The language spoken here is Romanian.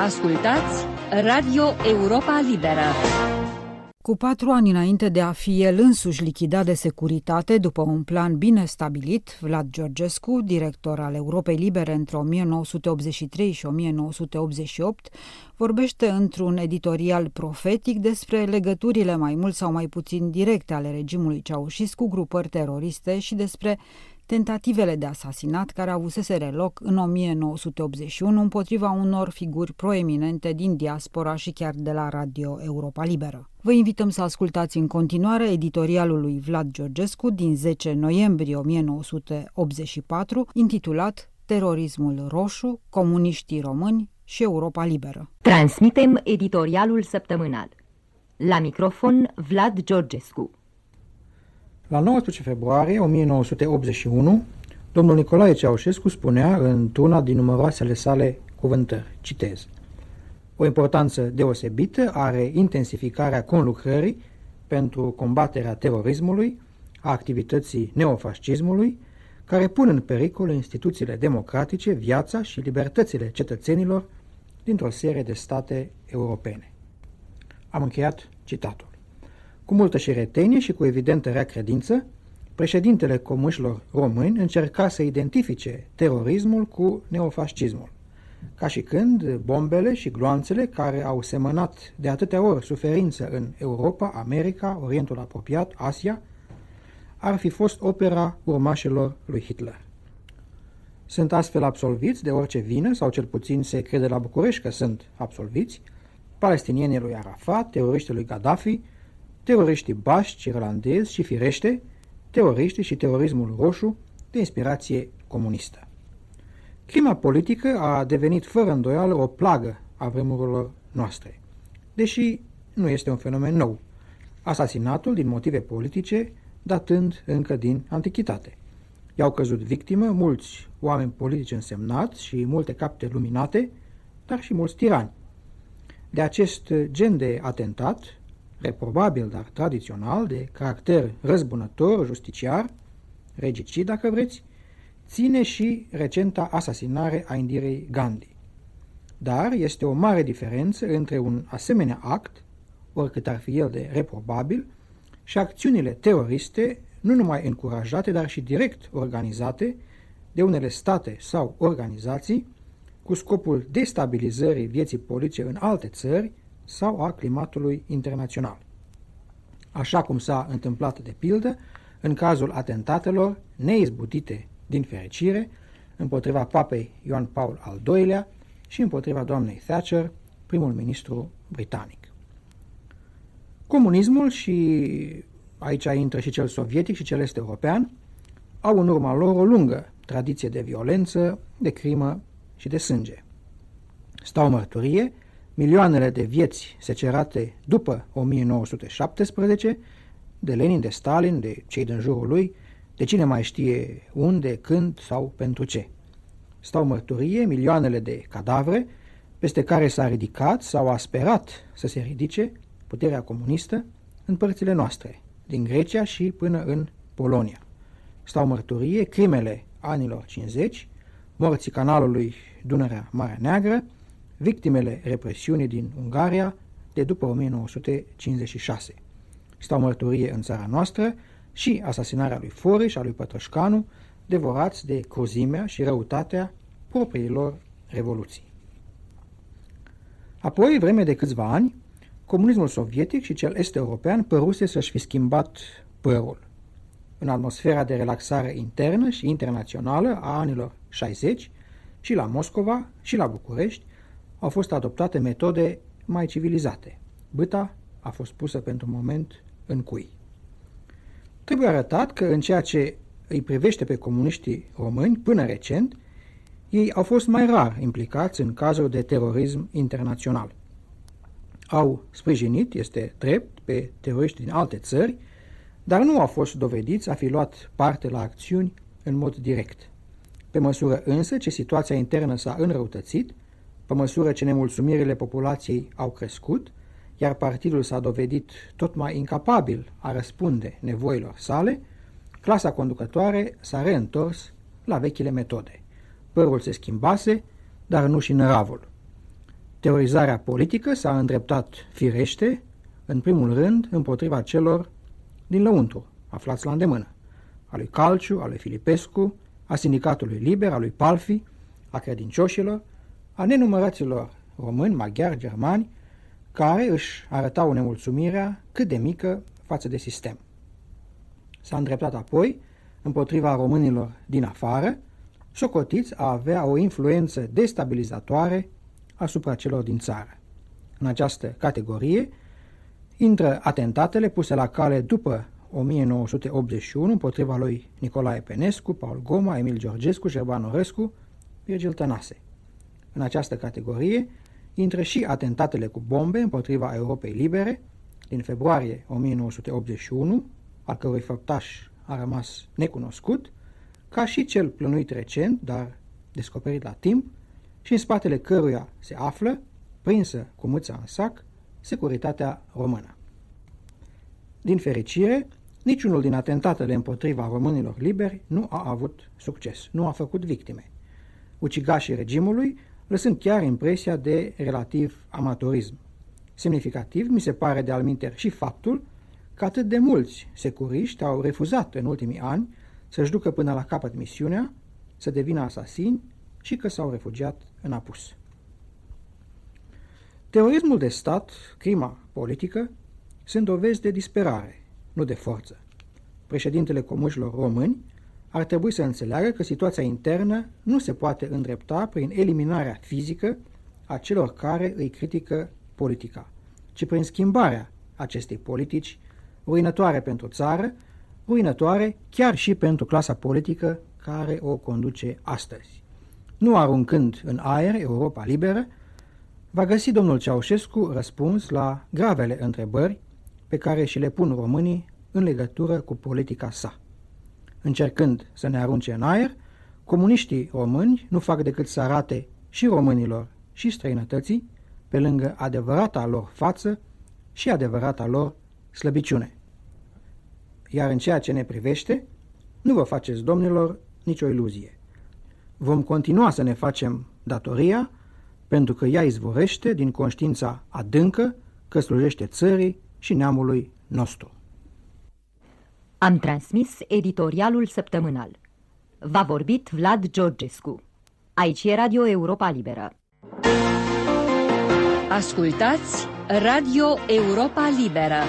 Ascultați Radio Europa Liberă. Cu patru ani înainte de a fi el însuși lichidat de securitate după un plan bine stabilit, Vlad Georgescu, director al Europei Libere între 1983 și 1988, vorbește într-un editorial profetic despre legăturile mai mult sau mai puțin directe ale regimului Ceaușescu cu grupări teroriste și despre tentativele de asasinat care avuseseră loc în 1981 împotriva unor figuri proeminente din diaspora și chiar de la Radio Europa Liberă. Vă invităm să ascultați în continuare editorialul lui Vlad Georgescu din 10 noiembrie 1984, intitulat Terorismul roșu, comuniștii români și Europa Liberă. Transmitem editorialul săptămânal. La microfon Vlad Georgescu. La 19 februarie 1981, domnul Nicolae Ceaușescu spunea într-una din numeroasele sale cuvântări, citez, O importanță deosebită are intensificarea conlucrării pentru combaterea terorismului, a activității neofascismului, care pun în pericol instituțiile democratice, viața și libertățile cetățenilor dintr-o serie de state europene. Am încheiat citatul. Cu multă șiretenie și cu evidentă rea credință, președintele comușilor români încerca să identifice terorismul cu neofascismul, ca și când bombele și gloanțele care au semănat de atâtea ori suferință în Europa, America, Orientul apropiat, Asia, ar fi fost opera urmașilor lui Hitler. Sunt astfel absolviți de orice vină, sau cel puțin se crede la București că sunt absolviți, palestinienii lui Arafat, teroriștii lui Gaddafi, teroriștii baști, irlandezi și, firește, teroriștii și terorismul roșu de inspirație comunistă. Clima politică a devenit fără îndoială o plagă a vremurilor noastre, deși nu este un fenomen nou, asasinatul din motive politice datând încă din antichitate. I-au căzut victimă mulți oameni politici însemnați și multe capte luminate, dar și mulți tirani. De acest gen de atentat, reprobabil, dar tradițional, de caracter răzbunător, justiciar, regicid, dacă vreți, ține și recenta asasinare a Indirei Gandhi. Dar este o mare diferență între un asemenea act, oricât ar fi el de reprobabil, și acțiunile teroriste, nu numai încurajate, dar și direct organizate de unele state sau organizații, cu scopul destabilizării vieții politice în alte țări sau a climatului internațional. Așa cum s-a întâmplat de pildă în cazul atentatelor neizbutite din fericire împotriva papei Ioan Paul al II-lea și împotriva doamnei Thatcher, primul ministru britanic. Comunismul și aici intră și cel sovietic și cel este european, au în urma lor o lungă tradiție de violență, de crimă și de sânge. Stau mărturie milioanele de vieți secerate după 1917, de Lenin, de Stalin, de cei din jurul lui, de cine mai știe unde, când sau pentru ce. Stau mărturie milioanele de cadavre peste care s-a ridicat sau a sperat să se ridice puterea comunistă în părțile noastre, din Grecia și până în Polonia. Stau mărturie crimele anilor 50, morții canalului Dunărea Marea Neagră, victimele represiunii din Ungaria de după 1956. Stau mărturie în țara noastră și asasinarea lui Fore și a lui Pătrășcanu, devorați de cruzimea și răutatea propriilor revoluții. Apoi, vreme de câțiva ani, comunismul sovietic și cel est-european păruse să-și fi schimbat părul. În atmosfera de relaxare internă și internațională a anilor 60, și la Moscova și la București, au fost adoptate metode mai civilizate. Băta a fost pusă pentru moment în cui. Trebuie arătat că în ceea ce îi privește pe comuniștii români, până recent, ei au fost mai rar implicați în cazuri de terorism internațional. Au sprijinit, este drept, pe teroriști din alte țări, dar nu au fost dovediți a fi luat parte la acțiuni în mod direct. Pe măsură însă ce situația internă s-a înrăutățit, pe măsură ce nemulțumirile populației au crescut, iar partidul s-a dovedit tot mai incapabil a răspunde nevoilor sale, clasa conducătoare s-a reîntors la vechile metode. Părul se schimbase, dar nu și năravul. Teorizarea politică s-a îndreptat firește, în primul rând, împotriva celor din lăuntru, aflați la îndemână, a lui Calciu, a lui Filipescu, a Sindicatului Liber, a lui Palfi, a credincioșilor, a nenumăraților români, maghiari, germani, care își arătau nemulțumirea cât de mică față de sistem. S-a îndreptat apoi împotriva românilor din afară, socotiți a avea o influență destabilizatoare asupra celor din țară. În această categorie intră atentatele puse la cale după 1981 împotriva lui Nicolae Penescu, Paul Goma, Emil Georgescu, Șerban Orescu, Virgil Tănase. În această categorie intră și atentatele cu bombe împotriva Europei Libere din februarie 1981, al cărui făptaș a rămas necunoscut, ca și cel plănuit recent, dar descoperit la timp, și în spatele căruia se află, prinsă cu mâța în sac, securitatea română. Din fericire, niciunul din atentatele împotriva românilor liberi nu a avut succes, nu a făcut victime. Ucigașii regimului lăsând chiar impresia de relativ amatorism. Semnificativ mi se pare de alminter și faptul că atât de mulți securiști au refuzat în ultimii ani să-și ducă până la capăt misiunea, să devină asasini și că s-au refugiat în apus. Terorismul de stat, crima politică, sunt dovezi de disperare, nu de forță. Președintele comușilor români ar trebui să înțeleagă că situația internă nu se poate îndrepta prin eliminarea fizică a celor care îi critică politica, ci prin schimbarea acestei politici ruinătoare pentru țară, ruinătoare chiar și pentru clasa politică care o conduce astăzi. Nu aruncând în aer Europa liberă, va găsi domnul Ceaușescu răspuns la gravele întrebări pe care și le pun românii în legătură cu politica sa. Încercând să ne arunce în aer, comuniștii români nu fac decât să arate și românilor și străinătății, pe lângă adevărata lor față și adevărata lor slăbiciune. Iar în ceea ce ne privește, nu vă faceți, domnilor, nicio iluzie. Vom continua să ne facem datoria, pentru că ea izvorește din conștiința adâncă că slujește țării și neamului nostru. Am transmis editorialul săptămânal. V-a vorbit Vlad Georgescu. Aici e Radio Europa Liberă. Ascultați Radio Europa Liberă.